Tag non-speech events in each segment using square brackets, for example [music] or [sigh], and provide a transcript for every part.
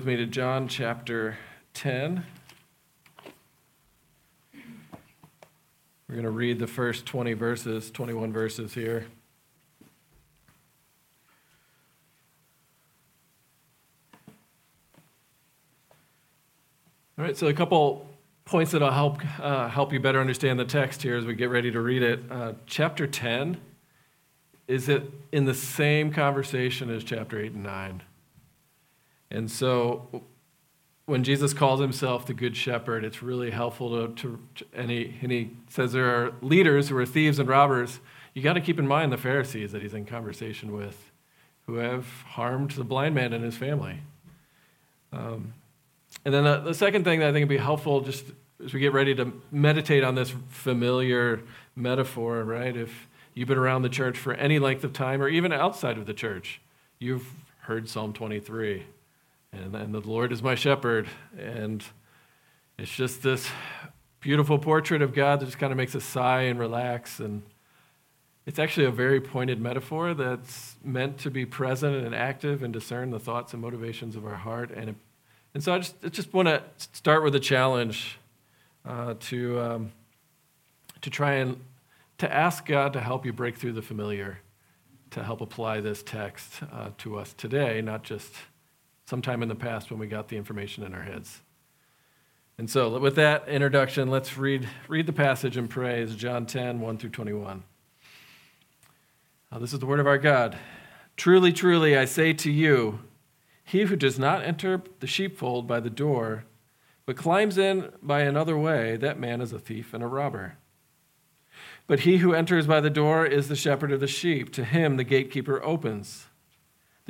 with me to John chapter 10. We're going to read the first 20 verses, 21 verses here. All right, so a couple points that'll help uh, help you better understand the text here as we get ready to read it. Uh, chapter 10 is it in the same conversation as chapter 8 and 9. And so when Jesus calls himself the Good Shepherd, it's really helpful to, to, to and, he, and he says there are leaders who are thieves and robbers. You got to keep in mind the Pharisees that he's in conversation with who have harmed the blind man and his family. Um, and then the, the second thing that I think would be helpful just as we get ready to meditate on this familiar metaphor, right? If you've been around the church for any length of time or even outside of the church, you've heard Psalm 23 and, and the Lord is my shepherd. And it's just this beautiful portrait of God that just kind of makes us sigh and relax. And it's actually a very pointed metaphor that's meant to be present and active and discern the thoughts and motivations of our heart. And, it, and so I just, I just want to start with a challenge uh, to, um, to try and to ask God to help you break through the familiar, to help apply this text uh, to us today, not just sometime in the past when we got the information in our heads. And so, with that introduction, let's read, read the passage and pray. It's John 10, 1 through 21. Uh, this is the word of our God. Truly, truly, I say to you, he who does not enter the sheepfold by the door, but climbs in by another way, that man is a thief and a robber. But he who enters by the door is the shepherd of the sheep. To him the gatekeeper opens.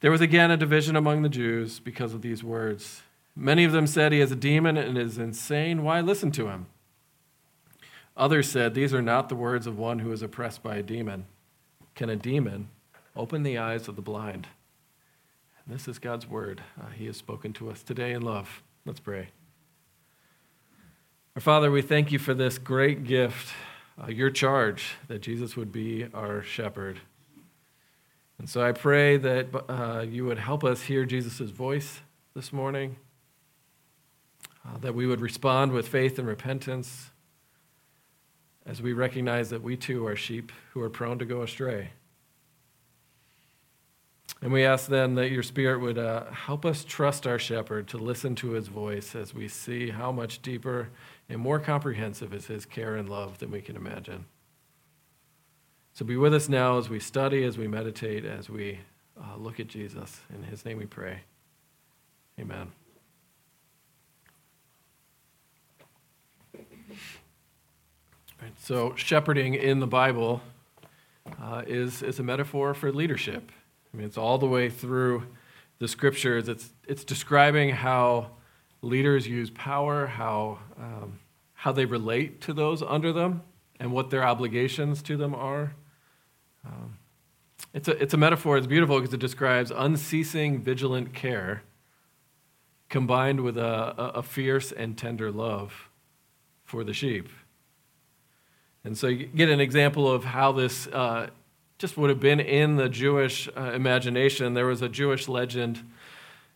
There was again a division among the Jews because of these words. Many of them said he has a demon and is insane. Why listen to him? Others said, These are not the words of one who is oppressed by a demon. Can a demon open the eyes of the blind? And this is God's word. Uh, he has spoken to us today in love. Let's pray. Our Father, we thank you for this great gift, uh, your charge that Jesus would be our shepherd. And so I pray that uh, you would help us hear Jesus' voice this morning, uh, that we would respond with faith and repentance as we recognize that we too are sheep who are prone to go astray. And we ask then that your Spirit would uh, help us trust our shepherd to listen to his voice as we see how much deeper and more comprehensive is his care and love than we can imagine. So be with us now as we study, as we meditate, as we uh, look at Jesus. In his name we pray. Amen. Right, so, shepherding in the Bible uh, is, is a metaphor for leadership. I mean, it's all the way through the scriptures. It's, it's describing how leaders use power, how, um, how they relate to those under them, and what their obligations to them are. Um, it's, a, it's a metaphor. It's beautiful because it describes unceasing, vigilant care combined with a, a, fierce and tender love for the sheep. And so you get an example of how this uh, just would have been in the Jewish uh, imagination. There was a Jewish legend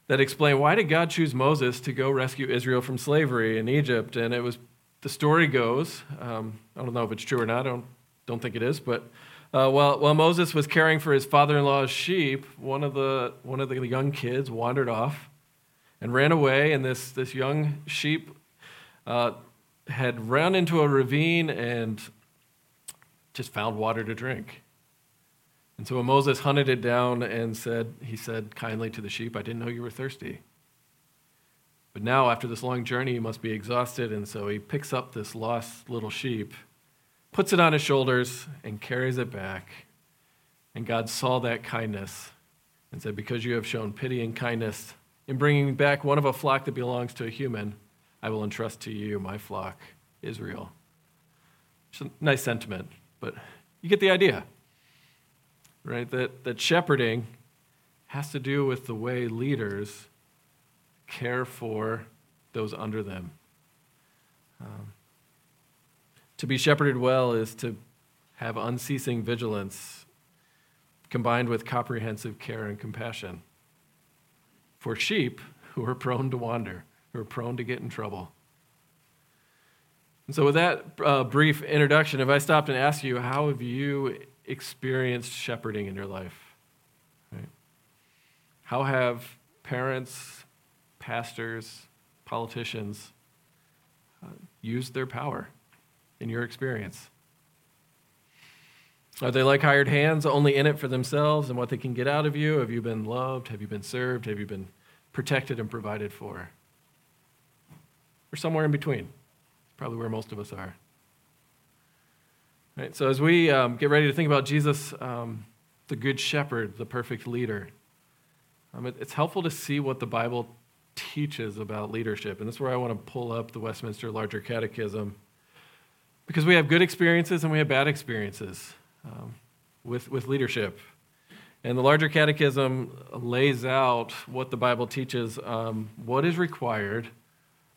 that explained why did God choose Moses to go rescue Israel from slavery in Egypt? And it was the story goes. Um, I don't know if it's true or not. I don't don't think it is, but. Uh, while, while Moses was caring for his father-in-law's sheep, one of the one of the young kids wandered off and ran away, and this this young sheep uh, had run into a ravine and just found water to drink. And so when Moses hunted it down and said, he said kindly to the sheep, I didn't know you were thirsty. But now, after this long journey, you must be exhausted, and so he picks up this lost little sheep, puts it on his shoulders, and carries it back. And God saw that kindness and said, Because you have shown pity and kindness in bringing back one of a flock that belongs to a human, I will entrust to you my flock, Israel. It's a nice sentiment, but you get the idea, right? That, that shepherding has to do with the way leaders care for those under them. Um, to be shepherded well is to have unceasing vigilance combined with comprehensive care and compassion for sheep who are prone to wander, who are prone to get in trouble. And so, with that uh, brief introduction, if I stopped and asked you, how have you experienced shepherding in your life? Right? How have parents, pastors, politicians uh, used their power in your experience? Are they like hired hands, only in it for themselves and what they can get out of you? Have you been loved? Have you been served? Have you been protected and provided for? Or somewhere in between? Probably where most of us are. Right, so as we um, get ready to think about Jesus, um, the Good Shepherd, the perfect leader, um, it, it's helpful to see what the Bible teaches about leadership. And this is where I want to pull up the Westminster Larger Catechism. Because we have good experiences and we have bad experiences um, with, with leadership. And the larger catechism lays out what the Bible teaches, um, what is required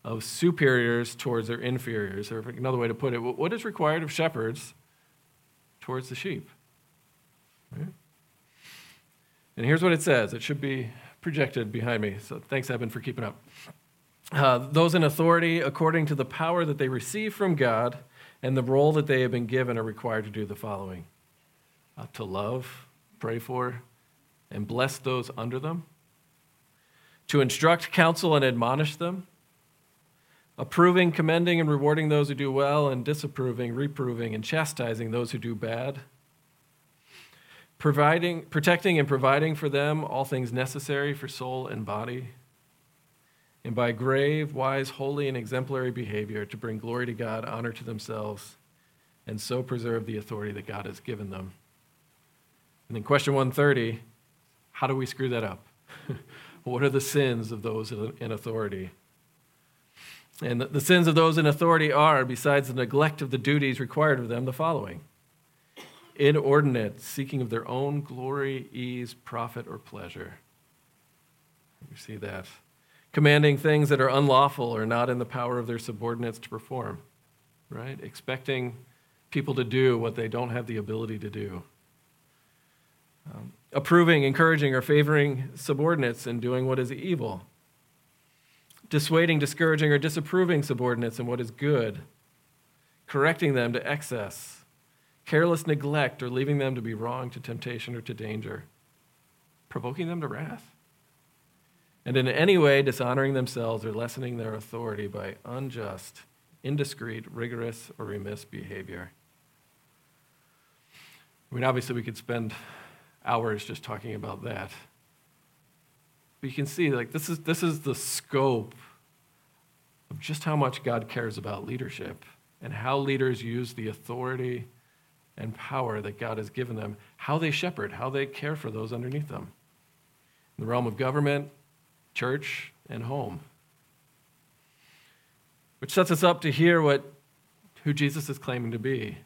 of superiors towards their inferiors, or another way to put it, what is required of shepherds towards the sheep. Right? And here's what it says. It should be projected behind me. So thanks, Evan, for keeping up. Uh, those in authority, according to the power that they receive from God and the role that they have been given, are required to do the following. Uh, to love, pray for, and bless those under them, to instruct, counsel, and admonish them. Approving, commending, and rewarding those who do well, and disapproving, reproving, and chastising those who do bad, providing, protecting, and providing for them all things necessary for soul and body, and by grave, wise, holy, and exemplary behavior to bring glory to God, honor to themselves, and so preserve the authority that God has given them. And then, question 130 how do we screw that up? [laughs] what are the sins of those in authority? And the sins of those in authority are, besides the neglect of the duties required of them, the following inordinate seeking of their own glory, ease, profit, or pleasure. You see that. Commanding things that are unlawful or not in the power of their subordinates to perform, right? Expecting people to do what they don't have the ability to do. Um, approving, encouraging, or favoring subordinates in doing what is evil. Dissuading, discouraging, or disapproving subordinates in what is good, correcting them to excess, careless neglect, or leaving them to be wrong to temptation or to danger, provoking them to wrath, and in any way dishonoring themselves or lessening their authority by unjust, indiscreet, rigorous, or remiss behavior. I mean, obviously, we could spend hours just talking about that. But you can see, like, this is, this is the scope of just how much God cares about leadership and how leaders use the authority and power that God has given them, how they shepherd, how they care for those underneath them. In the realm of government, church, and home. Which sets us up to hear what who Jesus is claiming to be.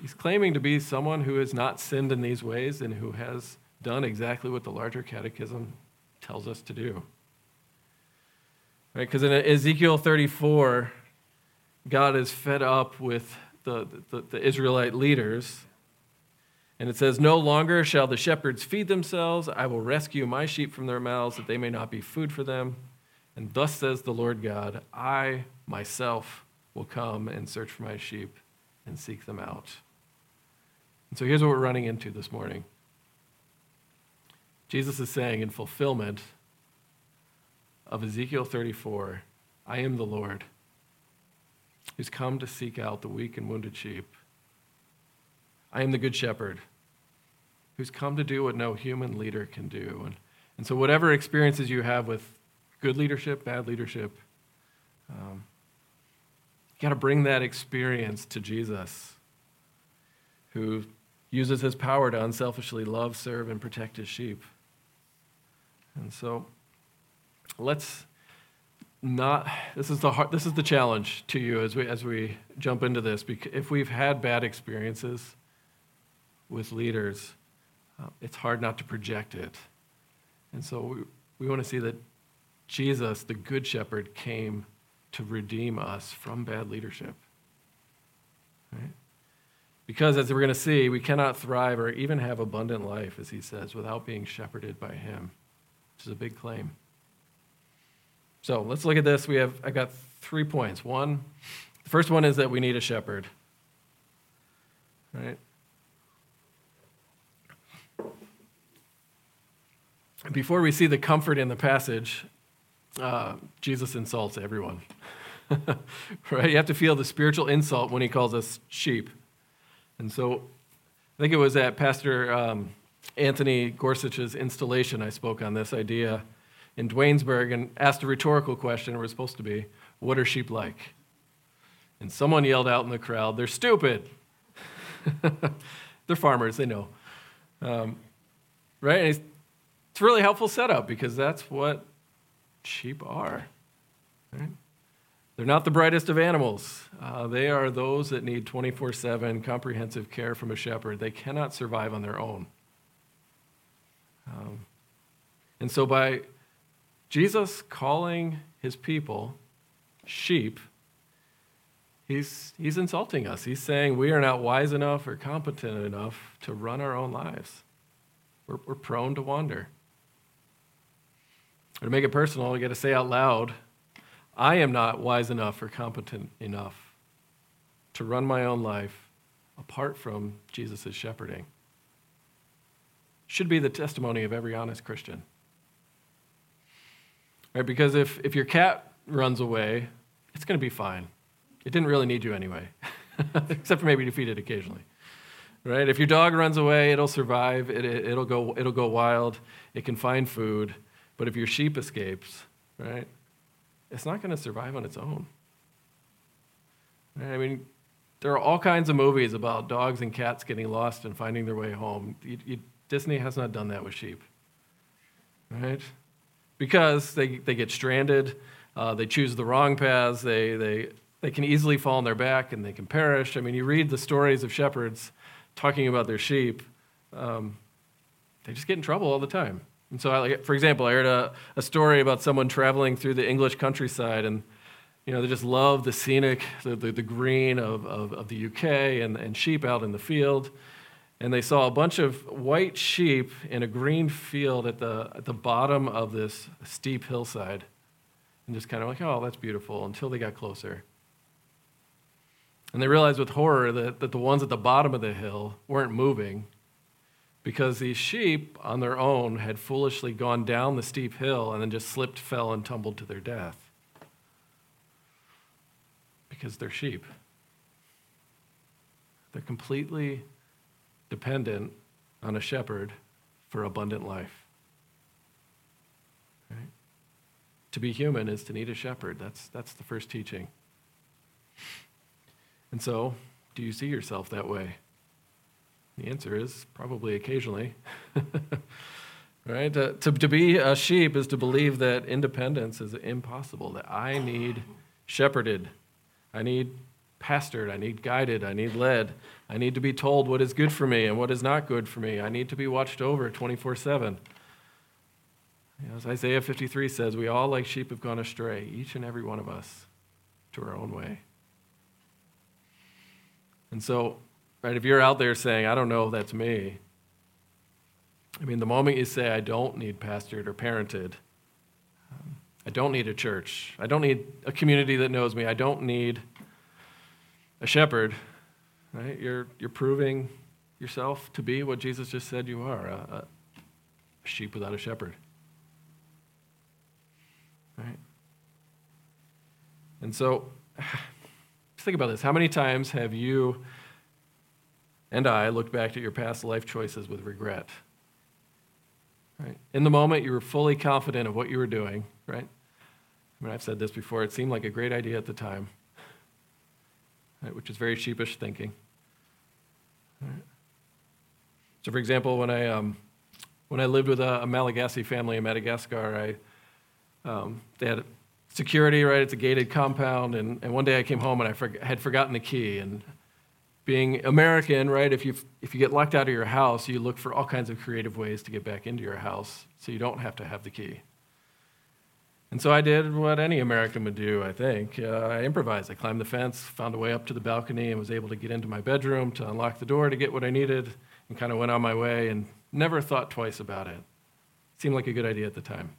He's claiming to be someone who has not sinned in these ways and who has done exactly what the larger catechism tells us to do. Right? Because in Ezekiel 34, God is fed up with the, the, the Israelite leaders. And it says, No longer shall the shepherds feed themselves. I will rescue my sheep from their mouths, that they may not be food for them. And thus says the Lord God, I myself will come and search for my sheep and seek them out. And so here's what we're running into this morning Jesus is saying, in fulfillment of Ezekiel 34, I am the Lord who's come to seek out the weak and wounded sheep. I am the good shepherd who's come to do what no human leader can do. And, and so, whatever experiences you have with good leadership, bad leadership, um, you got to bring that experience to Jesus, who uses his power to unselfishly love, serve, and protect his sheep. And so, let's not this is the hard, this is the challenge to you as we as we jump into this because if we've had bad experiences with leaders uh, it's hard not to project it and so we, we want to see that jesus the good shepherd came to redeem us from bad leadership right because as we're going to see we cannot thrive or even have abundant life as he says without being shepherded by him which is a big claim so let's look at this. We have I got three points. One, the first one is that we need a shepherd. Right? Before we see the comfort in the passage, uh, Jesus insults everyone. [laughs] right? You have to feel the spiritual insult when he calls us sheep. And so I think it was at Pastor um, Anthony Gorsuch's installation I spoke on this idea in Duanesburg and asked a rhetorical question, it was supposed to be, What are sheep like? And someone yelled out in the crowd, They're stupid. [laughs] They're farmers, they know. Um, right? It's a really helpful setup because that's what sheep are. Right? They're not the brightest of animals. Uh, they are those that need 24 7 comprehensive care from a shepherd. They cannot survive on their own. Um, and so, by Jesus calling his people sheep, he's, he's insulting us. He's saying we are not wise enough or competent enough to run our own lives. We're, we're prone to wander. Or to make it personal, you got to say out loud, I am not wise enough or competent enough to run my own life apart from Jesus' shepherding. Should be the testimony of every honest Christian. Right? Because if, if your cat runs away, it's going to be fine. It didn't really need you anyway, [laughs] except for maybe to feed it occasionally. Right? If your dog runs away, it'll survive. It, it, it'll, go, it'll go wild. It can find food. But if your sheep escapes, right, it's not going to survive on its own. Right? I mean, there are all kinds of movies about dogs and cats getting lost and finding their way home. You, you, Disney has not done that with sheep. Right? because they, they get stranded, uh, they choose the wrong paths, they, they, they can easily fall on their back and they can perish. I mean, you read the stories of shepherds talking about their sheep, um, they just get in trouble all the time. And so, I, for example, I heard a, a story about someone traveling through the English countryside and you know, they just love the scenic, the, the, the green of, of, of, the UK and, and sheep out in the field and they saw a bunch of white sheep in a green field at the, at the bottom of this steep hillside. And just kind of like, oh, that's beautiful, until they got closer. And they realized with horror that, that the ones at the bottom of the hill weren't moving because these sheep on their own had foolishly gone down the steep hill and then just slipped, fell, and tumbled to their death. Because they're sheep. They're completely dependent on a shepherd for abundant life. Right? To be human is to need a shepherd. That's, that's the first teaching. And so, do you see yourself that way? The answer is probably occasionally. [laughs] right? Uh, to, to be a sheep is to believe that independence is impossible, that I need shepherded, I need pastored, I need guided, I need led, I need to be told what is good for me and what is not good for me, I need to be watched over 24 7. As Isaiah 53 says, we all, like sheep, have gone astray, each and every one of us, to our own way. And so, right, if you're out there saying, I don't know, that's me, I mean, the moment you say, I don't need pastored or parented, um, I don't need a church, I don't need a community that knows me, I don't need a shepherd, right? You're, you're proving yourself to be what Jesus just said you are a, a sheep without a shepherd. Right? And so, [sighs] just think about this. How many times have you and I looked back at your past life choices with regret? Right? In the moment, you were fully confident of what you were doing, right? I mean, I've said this before. It seemed like a great idea at the time, right? which is very sheepish thinking. Right? So, for example, when I, um, when I lived with a, a Malagasy family in Madagascar, I, um, they had security, right? It's a gated compound. And, and one day I came home and I for, had forgotten the key. And being American, right, if you, if you get locked out of your house, you look for all kinds of creative ways to get back into your house so you don't have to have the key. And so I did what any American would do, I think. Uh, I improvised. I climbed the fence, found a way up to the balcony, and was able to get into my bedroom to unlock the door to get what I needed, and kind of went on my way and never thought twice about it. Seemed like a good idea at the time.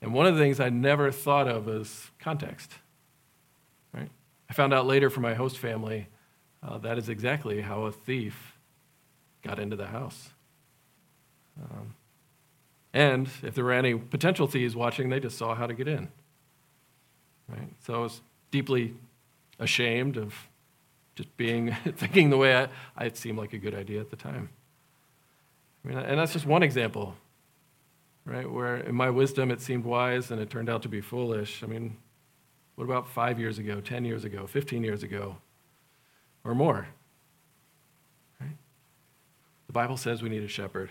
And one of the things I never thought of was context. Right? I found out later from my host family uh, that is exactly how a thief got into the house. Um, and if there were any potential thieves watching, they just saw how to get in. Right? So I was deeply ashamed of just being [laughs] thinking the way I, it seemed like a good idea at the time. I mean, and that's just one example, right? Where in my wisdom it seemed wise and it turned out to be foolish. I mean, what about five years ago, 10 years ago, 15 years ago? Or more. Right? The Bible says we need a shepherd.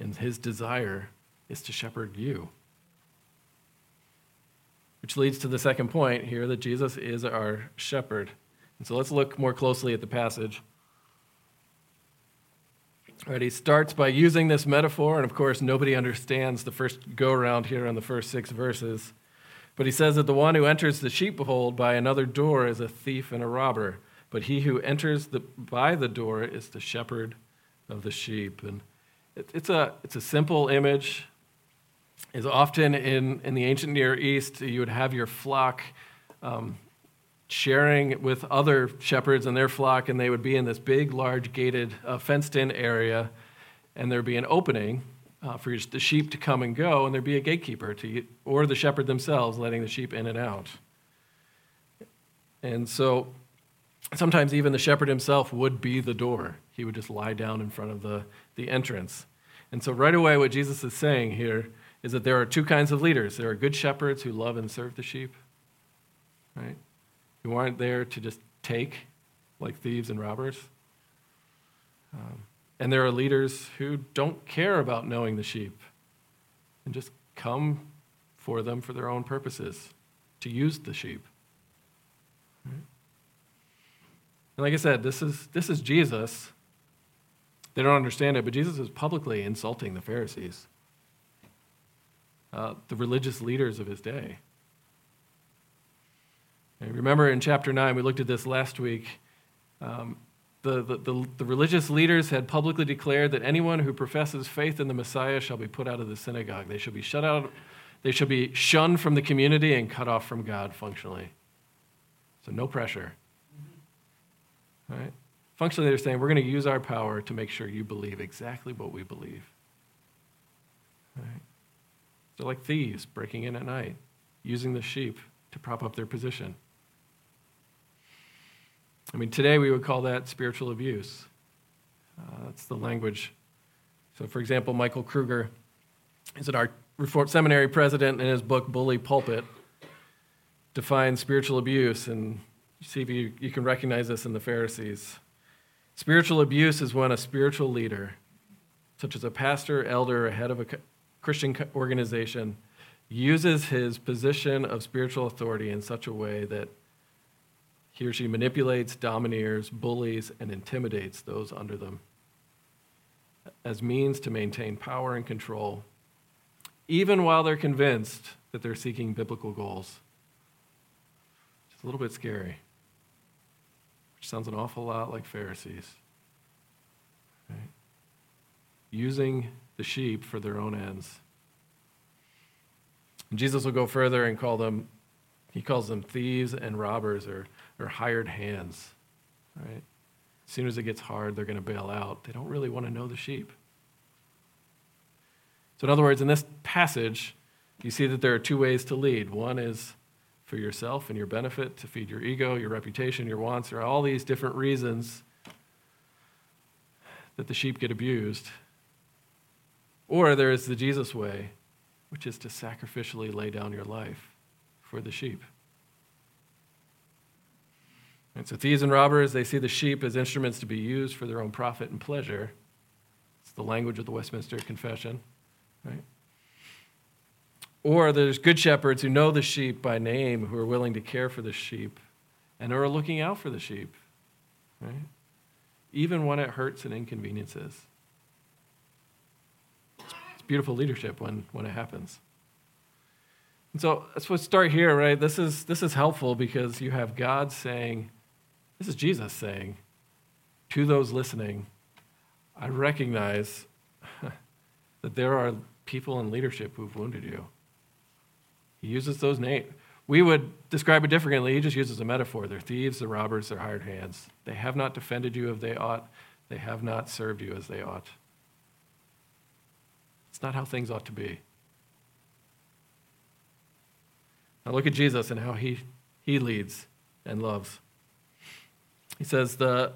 And his desire is to shepherd you. Which leads to the second point here that Jesus is our shepherd. And so let's look more closely at the passage. All right, he starts by using this metaphor, and of course, nobody understands the first go around here on the first six verses. But he says that the one who enters the sheepfold by another door is a thief and a robber. But he who enters the, by the door is the shepherd of the sheep. And it, it's, a, it's a simple image. Is often in, in the ancient Near East, you would have your flock um, sharing with other shepherds and their flock, and they would be in this big, large, gated, uh, fenced in area, and there'd be an opening uh, for the sheep to come and go, and there'd be a gatekeeper to, or the shepherd themselves letting the sheep in and out. And so sometimes even the shepherd himself would be the door. He would just lie down in front of the, the entrance. And so, right away, what Jesus is saying here is that there are two kinds of leaders there are good shepherds who love and serve the sheep, right? Who aren't there to just take like thieves and robbers. Um, and there are leaders who don't care about knowing the sheep and just come for them for their own purposes, to use the sheep. And like I said, this is, this is Jesus. They don't understand it, but Jesus is publicly insulting the Pharisees, uh, the religious leaders of his day. And remember in chapter 9, we looked at this last week. Um, the, the, the, the, religious leaders had publicly declared that anyone who professes faith in the Messiah shall be put out of the synagogue. They shall be shut out, they shall be shunned from the community and cut off from God functionally. So no pressure. Right? Functionally, they're saying we're going to use our power to make sure you believe exactly what we believe. Right? They're like thieves breaking in at night, using the sheep to prop up their position. I mean, today we would call that spiritual abuse. Uh, that's the language. So, for example, Michael Kruger is an RTS Seminary president in his book Bully Pulpit defines spiritual abuse and see if you, you can recognize this in the Pharisees. Spiritual abuse is when a spiritual leader, such as a pastor, elder, or head of a Christian organization, uses his position of spiritual authority in such a way that he or she manipulates, domineers, bullies, and intimidates those under them as means to maintain power and control, even while they're convinced that they're seeking biblical goals. It's a little bit scary, which sounds an awful lot like Pharisees. Right? Using the sheep for their own ends. And Jesus will go further and call them, he calls them thieves and robbers or, or hired hands. Right? As soon as it gets hard, they're going to bail out. They don't really want to know the sheep. So, in other words, in this passage, you see that there are two ways to lead. One is for yourself and your benefit, to feed your ego, your reputation, your wants. There are all these different reasons that the sheep get abused. Or there is the Jesus way, which is to sacrificially lay down your life for the sheep. And so thieves and robbers, they see the sheep as instruments to be used for their own profit and pleasure. It's the language of the Westminster Confession, right? Or there's good shepherds who know the sheep by name, who are willing to care for the sheep and who are looking out for the sheep, right? Even when it hurts and inconveniences. It's beautiful leadership when, when it happens. And so let's start here, right? This is, this is helpful because you have God saying, this is Jesus saying to those listening, I recognize [laughs] that there are people in leadership who've wounded you. He uses those names. We would describe it differently. He just uses a metaphor. They're thieves, they're robbers, they're hired hands. They have not defended you as they ought, they have not served you as they ought. It's not how things ought to be. Now look at Jesus and how he, he leads and loves. He says, the,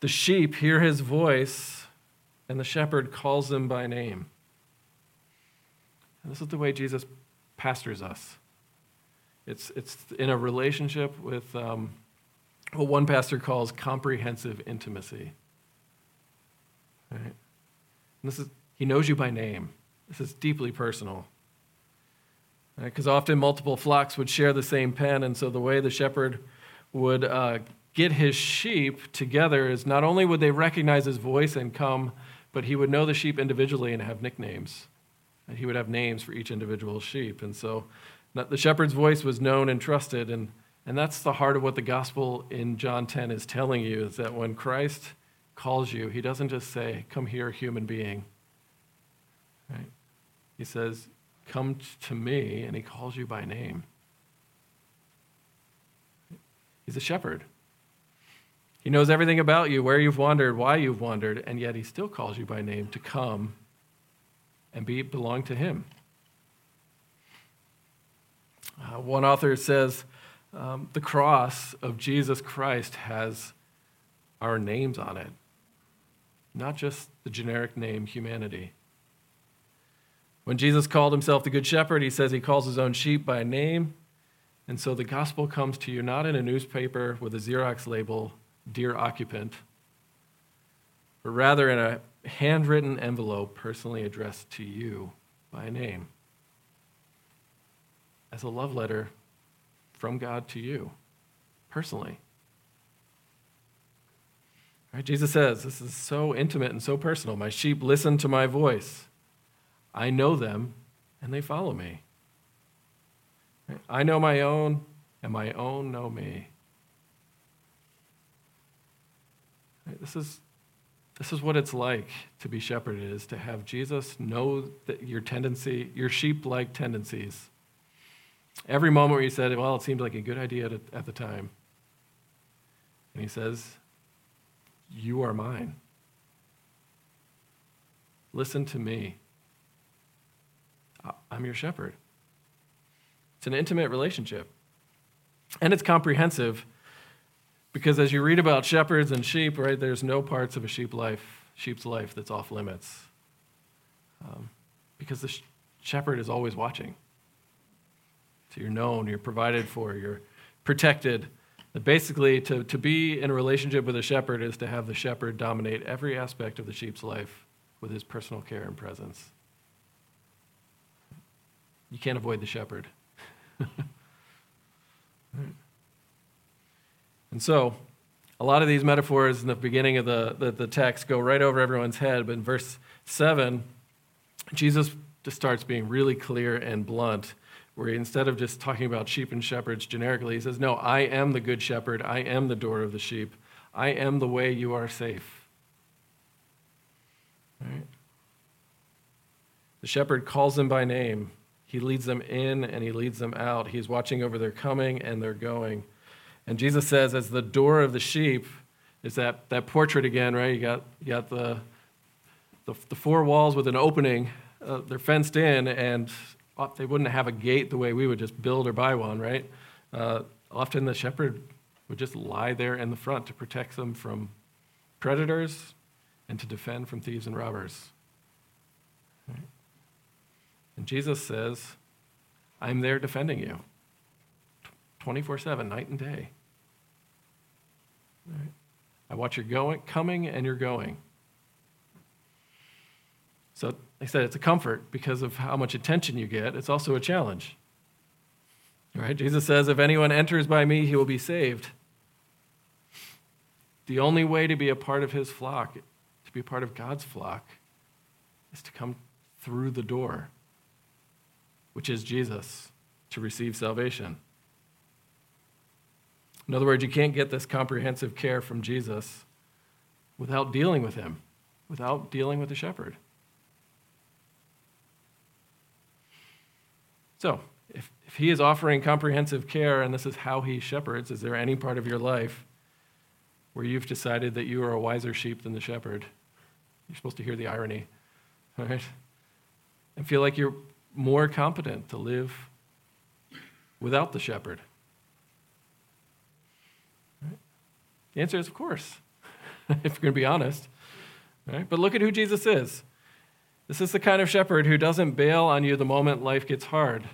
the sheep hear his voice, and the shepherd calls them by name. And this is the way Jesus pastors us. It's, it's in a relationship with um, what one pastor calls comprehensive intimacy. Right? And this is, he knows you by name. This is deeply personal. Because right? often multiple flocks would share the same pen, and so the way the shepherd would uh, get his sheep together is not only would they recognize his voice and come, but he would know the sheep individually and have nicknames. And he would have names for each individual sheep. And so the shepherd's voice was known and trusted. And, and that's the heart of what the gospel in John 10 is telling you is that when Christ calls you, he doesn't just say, Come here, human being. Right? He says, Come to me, and he calls you by name. He's a shepherd. He knows everything about you, where you've wandered, why you've wandered, and yet he still calls you by name to come and be belong to him. Uh, one author says um, the cross of Jesus Christ has our names on it, not just the generic name humanity. When Jesus called himself the Good Shepherd, he says he calls his own sheep by name. And so the gospel comes to you not in a newspaper with a Xerox label, dear occupant, but rather in a handwritten envelope personally addressed to you by name as a love letter from God to you personally. Right? Jesus says, This is so intimate and so personal. My sheep listen to my voice. I know them, and they follow me. I know my own, and my own know me. This is, this is what it's like to be shepherded, is to have Jesus know that your tendency, your sheep-like tendencies. Every moment where you said, well, it seemed like a good idea at, at the time. And he says, you are mine. Listen to me. I'm your shepherd. It's an intimate relationship. And it's comprehensive because as you read about shepherds and sheep, right, there's no parts of a sheep life, sheep's life that's off limits. Um, because the sh- shepherd is always watching. So you're known, you're provided for, you're protected, That basically, to, to be in a relationship with a shepherd is to have the shepherd dominate every aspect of the sheep's life with his personal care and presence. You can't avoid the shepherd. [laughs] and so, a lot of these metaphors in the beginning of the, the, the, text go right over everyone's head, but in verse 7, Jesus just starts being really clear and blunt, where he, instead of just talking about sheep and shepherds generically, he says, No, I am the good shepherd. I am the door of the sheep. I am the way you are safe. The shepherd calls them by name. He leads them in and he leads them out. He's watching over their coming and their going. And Jesus says, as the door of the sheep, is that, that portrait again, right? You got, you got the, the, the four walls with an opening. Uh, they're fenced in, and they wouldn't have a gate the way we would just build or buy one, right? Uh, often the shepherd would just lie there in the front to protect them from predators and to defend from thieves and robbers. And Jesus says, I'm there defending you 24 7, night and day. Right? I watch your going, coming and you're going. So, I said, it's a comfort because of how much attention you get. It's also a challenge. Right? Jesus says, If anyone enters by me, he will be saved. The only way to be a part of his flock, to be a part of God's flock, is to come through the door which is Jesus, to receive salvation. In other words, you can't get this comprehensive care from Jesus without dealing with him, without dealing with the shepherd. So, if, if he is offering comprehensive care and this is how he shepherds, is there any part of your life where you've decided that you are a wiser sheep than the shepherd? You're supposed to hear the irony, [laughs] right? And feel like you're more competent to live without the shepherd? Right? The answer is, of course, [laughs] if you're going to be honest. Right? But look at who Jesus is. This is the kind of shepherd who doesn't bail on you the moment life gets hard.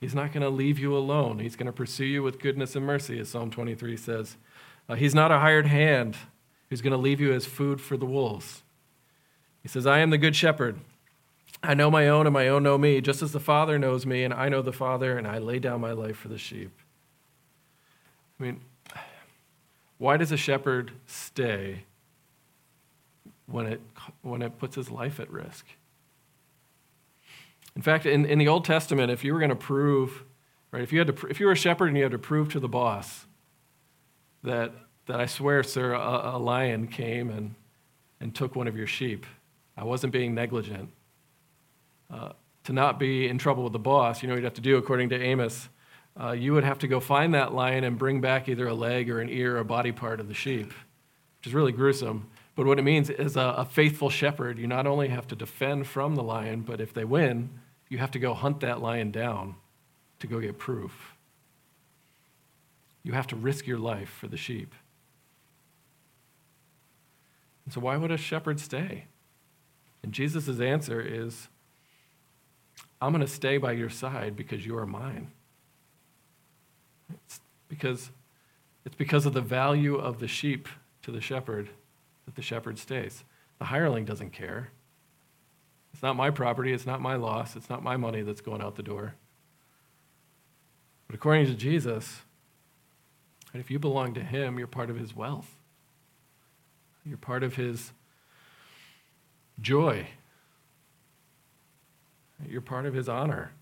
He's not going to leave you alone. He's going to pursue you with goodness and mercy, as Psalm 23 says. Uh, he's not a hired hand who's going to leave you as food for the wolves. He says, I am the good shepherd. I know my own, and my own know me, just as the Father knows me, and I know the Father, and I lay down my life for the sheep. I mean, why does a shepherd stay when it, when it puts his life at risk? In fact, in, in the Old Testament, if you were going to prove, right, if you, had to, if you were a shepherd and you had to prove to the boss that, that I swear, sir, a, a lion came and, and took one of your sheep, I wasn't being negligent uh, to not be in trouble with the boss, you know you'd have to do according to Amos? Uh, you would have to go find that lion and bring back either a leg or an ear or a body part of the sheep, which is really gruesome. But what it means is a, a faithful shepherd, you not only have to defend from the lion, but if they win, you have to go hunt that lion down to go get proof. You have to risk your life for the sheep. And so, why would a shepherd stay? And Jesus' answer is I'm going to stay by your side because you are mine. It's because it's because of the value of the sheep to the shepherd that the shepherd stays. The hireling doesn't care. It's not my property, it's not my loss, it's not my money that's going out the door. But according to Jesus, if you belong to him, you're part of his wealth. You're part of his joy. You're part of his honor.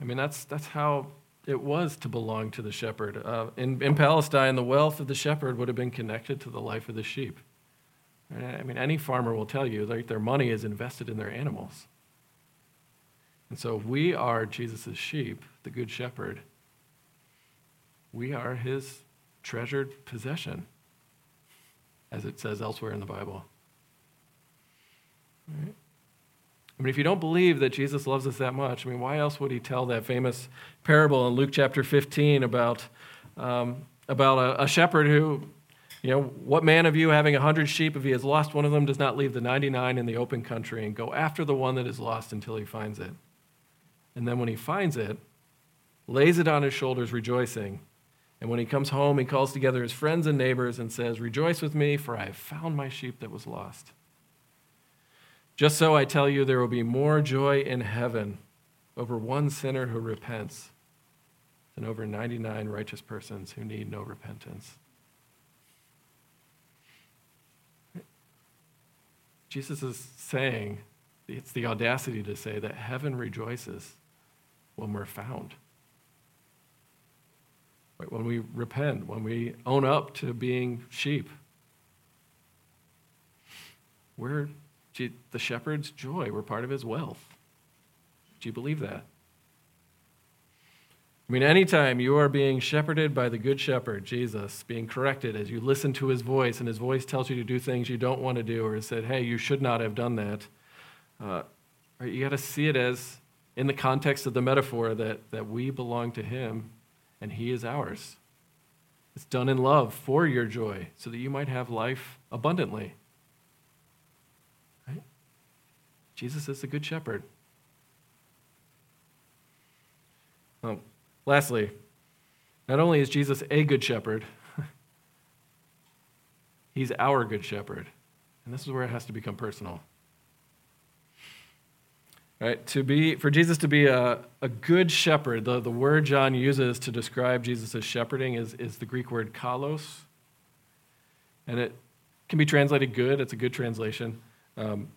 I mean, that's, that's how it was to belong to the shepherd. Uh, in, in Palestine, the wealth of the shepherd would have been connected to the life of the sheep. I mean, any farmer will tell you that their money is invested in their animals. And so we are Jesus' sheep, the good shepherd. We are his treasured possession, as it says elsewhere in the Bible. Right? I mean, if you don't believe that Jesus loves us that much, I mean, why else would he tell that famous parable in Luke chapter 15 about, um, about a, a shepherd who, you know, what man of you having a hundred sheep, if he has lost one of them, does not leave the 99 in the open country and go after the one that is lost until he finds it? And then when he finds it, lays it on his shoulders, rejoicing. And when he comes home, he calls together his friends and neighbors and says, Rejoice with me, for I have found my sheep that was lost. Just so I tell you, there will be more joy in heaven over one sinner who repents than over 99 righteous persons who need no repentance. Jesus is saying, it's the audacity to say that heaven rejoices when we're found. When we repent, when we own up to being sheep. We're the shepherd's joy. We're part of his wealth. Do you believe that? I mean, anytime you are being shepherded by the Good Shepherd, Jesus, being corrected as you listen to his voice and his voice tells you to do things you don't want to do or said, hey, you should not have done that, uh, you got to see it as in the context of the metaphor that, that we belong to him and he is ours. It's done in love for your joy so that you might have life abundantly. Right? Jesus is the Good Shepherd. Lastly, not only is Jesus a good shepherd, [laughs] he's our good shepherd. And this is where it has to become personal. Right? To be, for Jesus to be a, a good shepherd, the, the word John uses to describe Jesus' as shepherding is, is the Greek word kalos. And it can be translated good, it's a good translation. Um,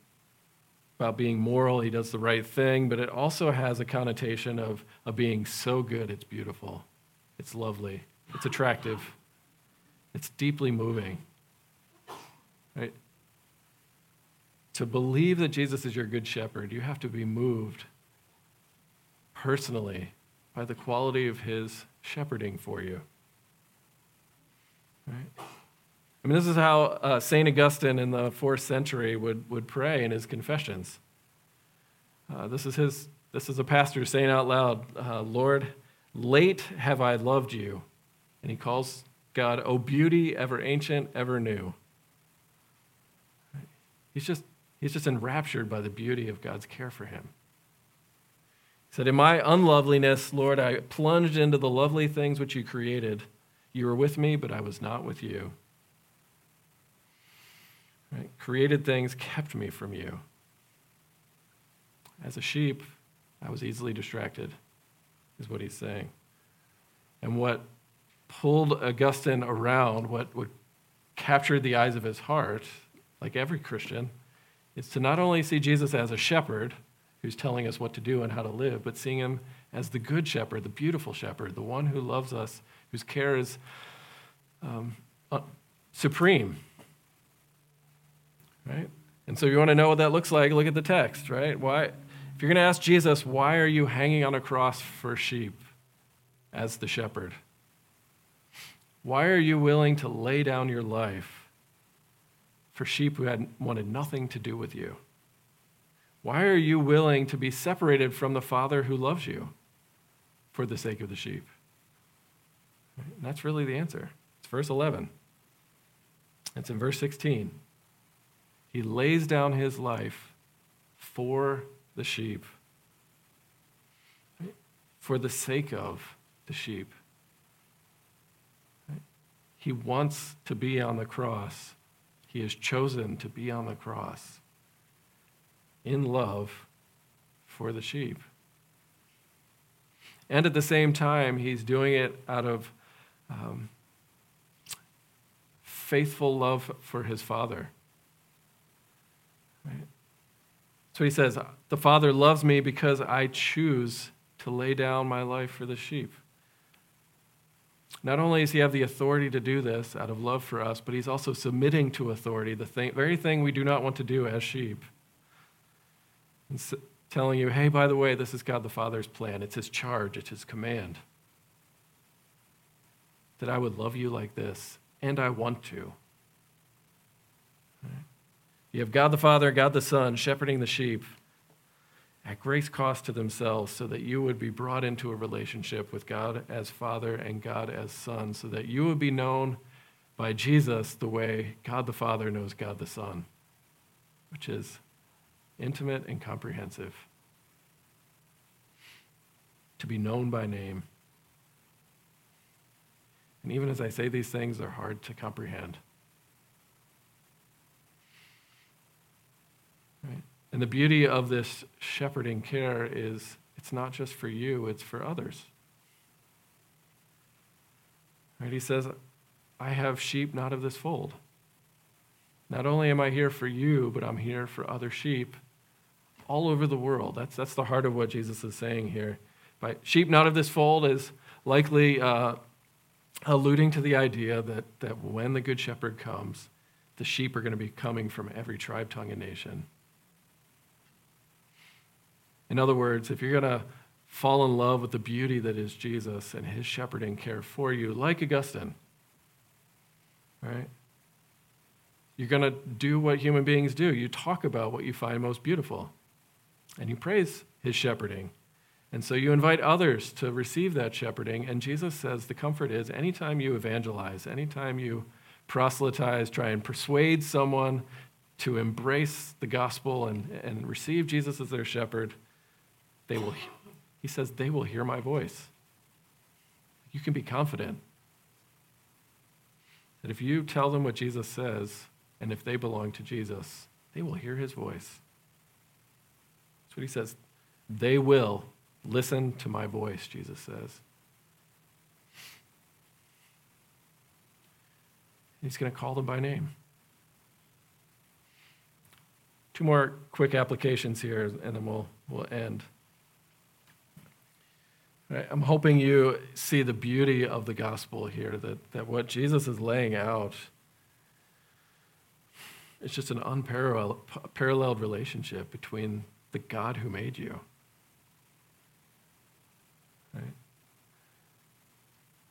about being moral, he does the right thing, but it also has a connotation of, of being so good it's beautiful, it's lovely, it's attractive, it's deeply moving. Right? To believe that Jesus is your good shepherd, you have to be moved personally by the quality of his shepherding for you. Right? I mean, this is how uh, St. Augustine in the fourth century would, would pray in his confessions. Uh, this, is his, this is a pastor saying out loud, uh, Lord, late have I loved you. And he calls God, O beauty, ever ancient, ever new. He's just, he's just enraptured by the beauty of God's care for him. He said, In my unloveliness, Lord, I plunged into the lovely things which you created. You were with me, but I was not with you. Right? Created things kept me from you. As a sheep, I was easily distracted, is what he's saying. And what pulled Augustine around, what, what captured the eyes of his heart, like every Christian, is to not only see Jesus as a shepherd who's telling us what to do and how to live, but seeing him as the good shepherd, the beautiful shepherd, the one who loves us, whose care is um, uh, supreme right? And so if you want to know what that looks like, look at the text, right? Why if you're going to ask Jesus, why are you hanging on a cross for sheep as the shepherd? Why are you willing to lay down your life for sheep who had wanted nothing to do with you? Why are you willing to be separated from the Father who loves you for the sake of the sheep? And that's really the answer. It's verse 11. It's in verse 16. He lays down his life for the sheep, for the sake of the sheep. He wants to be on the cross. He has chosen to be on the cross in love for the sheep. And at the same time, he's doing it out of um, faithful love for his Father. Right? So he says, The Father loves me because I choose to lay down my life for the sheep. Not only does he have the authority to do this out of love for us, but he's also submitting to authority, the thing, very thing we do not want to do as sheep. And so, telling you, hey, by the way, this is God the Father's plan. It's his charge, it's his command. That I would love you like this, and I want to. You have God the Father, God the Son, shepherding the sheep at great cost to themselves so that you would be brought into a relationship with God as Father and God as Son, so that you would be known by Jesus the way God the Father knows God the Son, which is intimate and comprehensive. To be known by name, And even as I say these things, they're hard to comprehend. And the beauty of this shepherding care is it's not just for you, it's for others. Right? He says, I have sheep not of this fold. Not only am I here for you, but I'm here for other sheep all over the world. That's, that's the heart of what Jesus is saying here. By sheep not of this fold is likely uh, alluding to the idea that, that when the Good Shepherd comes, the sheep are going to be coming from every tribe, tongue, and nation. In other words, if you're going to fall in love with the beauty that is Jesus and his shepherding care for you, like Augustine, right? You're going to do what human beings do. You talk about what you find most beautiful, and you praise his shepherding. And so you invite others to receive that shepherding. And Jesus says the comfort is anytime you evangelize, anytime you proselytize, try and persuade someone to embrace the gospel and, and receive Jesus as their shepherd, they will, he says, they will hear my voice. You can be confident that if you tell them what Jesus says, and if they belong to Jesus, they will hear his voice. That's what he says. They will Listen to my voice, Jesus says. He's going to call them by name. Two more quick applications here, and then we'll, we'll end. Right, I'm hoping you see the beauty of the gospel here, that, that what Jesus is laying out is just an unparalleled relationship between the God who made you. Right?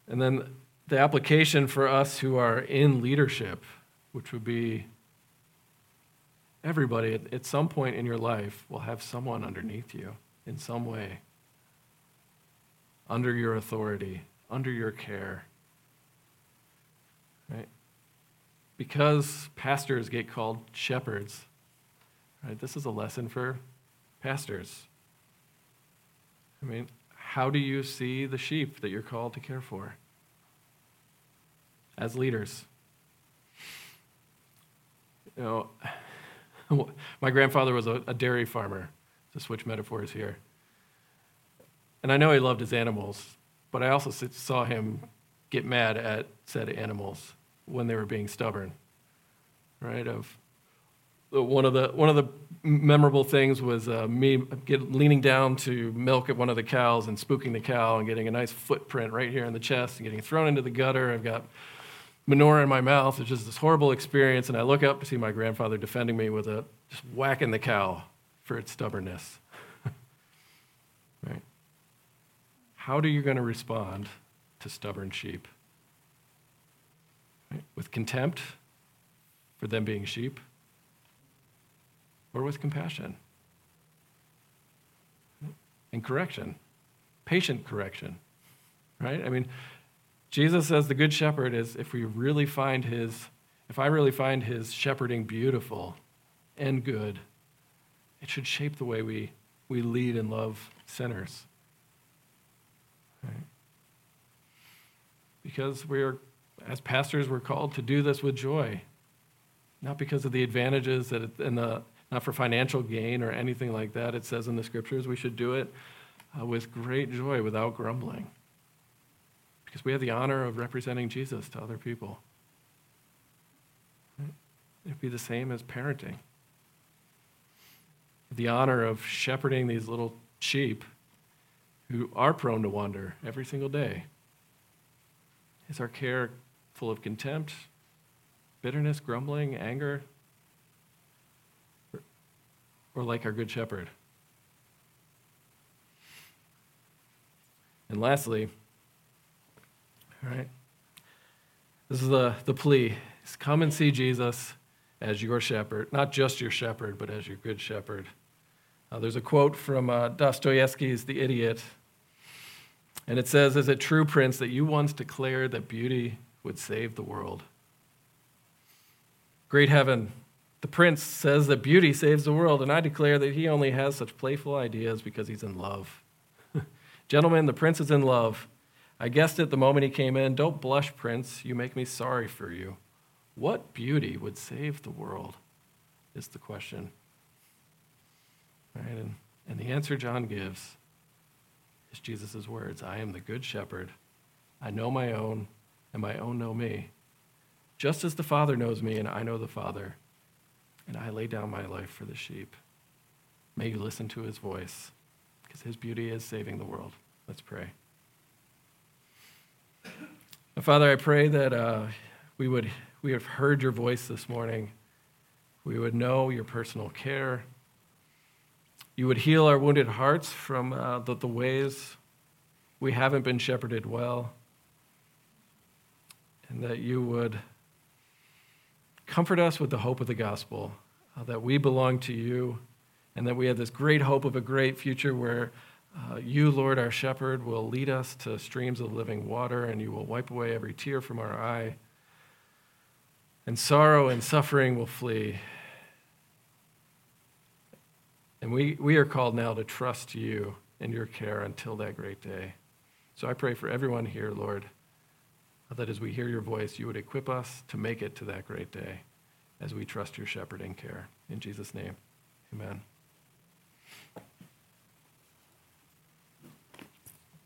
And then the application for us who are in leadership, which would be everybody at, at some point in your life will have someone underneath you in some way, under your authority, under your care. Right? Because pastors get called shepherds, right? This is a lesson for pastors. I mean, how do you see the sheep that you're called to care for as leaders? You know, [laughs] my grandfather was a, a dairy farmer, to switch metaphors here. And I know he loved his animals, but I also saw him get mad at said animals when they were being stubborn, right? Of one of the one of the memorable things was uh, me get, leaning down to milk at one of the cows and spooking the cow and getting a nice footprint right here in the chest and getting thrown into the gutter. I've got manure in my mouth. It's just this horrible experience. And I look up to see my grandfather defending me with a just whacking the cow for its stubbornness. right? How are you going to respond to stubborn sheep? Right? With contempt for them being sheep? or with compassion and correction, patient correction, right? I mean, Jesus says the good shepherd is if we really find his, if I really find his shepherding beautiful and good, it should shape the way we, we lead and love sinners. Right? Because we are, as pastors, we're called to do this with joy, not because of the advantages that it, and the not for financial gain or anything like that. It says in the scriptures we should do it uh, with great joy without grumbling because we have the honor of representing Jesus to other people. It'd be the same as parenting. The honor of shepherding these little sheep who are prone to wander every single day. Is our care full of contempt, bitterness, grumbling, anger, or like our Good Shepherd? And lastly, all right, this is the, the plea is come and see Jesus as your shepherd, not just your shepherd, but as your good shepherd. Uh, there's a quote from uh, Dostoevsky's The Idiot, and it says, Is it true, Prince, that you once declared that beauty would save the world? Great heaven, the prince says that beauty saves the world, and I declare that he only has such playful ideas because he's in love. [laughs] Gentlemen, the prince is in love. I guessed it the moment he came in. Don't blush, Prince. You make me sorry for you. What beauty would save the world? Is the question. Right? And, and the answer John gives is Jesus' words I am the good shepherd. I know my own, and my own know me. Just as the Father knows me, and I know the Father, and I lay down my life for the sheep. May you listen to his voice, because his beauty is saving the world. Let's pray. Father, I pray that uh, we would we have heard your voice this morning. We would know your personal care. You would heal our wounded hearts from uh, the, the ways we haven't been shepherded well. And that you would comfort us with the hope of the gospel, uh, that we belong to you, and that we have this great hope of a great future where uh, you, Lord, our shepherd, will lead us to streams of living water, and you will wipe away every tear from our eye. And sorrow and suffering will flee. And we, we are called now to trust you in your care until that great day. So I pray for everyone here, Lord, that as we hear your voice, you would equip us to make it to that great day as we trust your shepherding care. In Jesus' name, amen.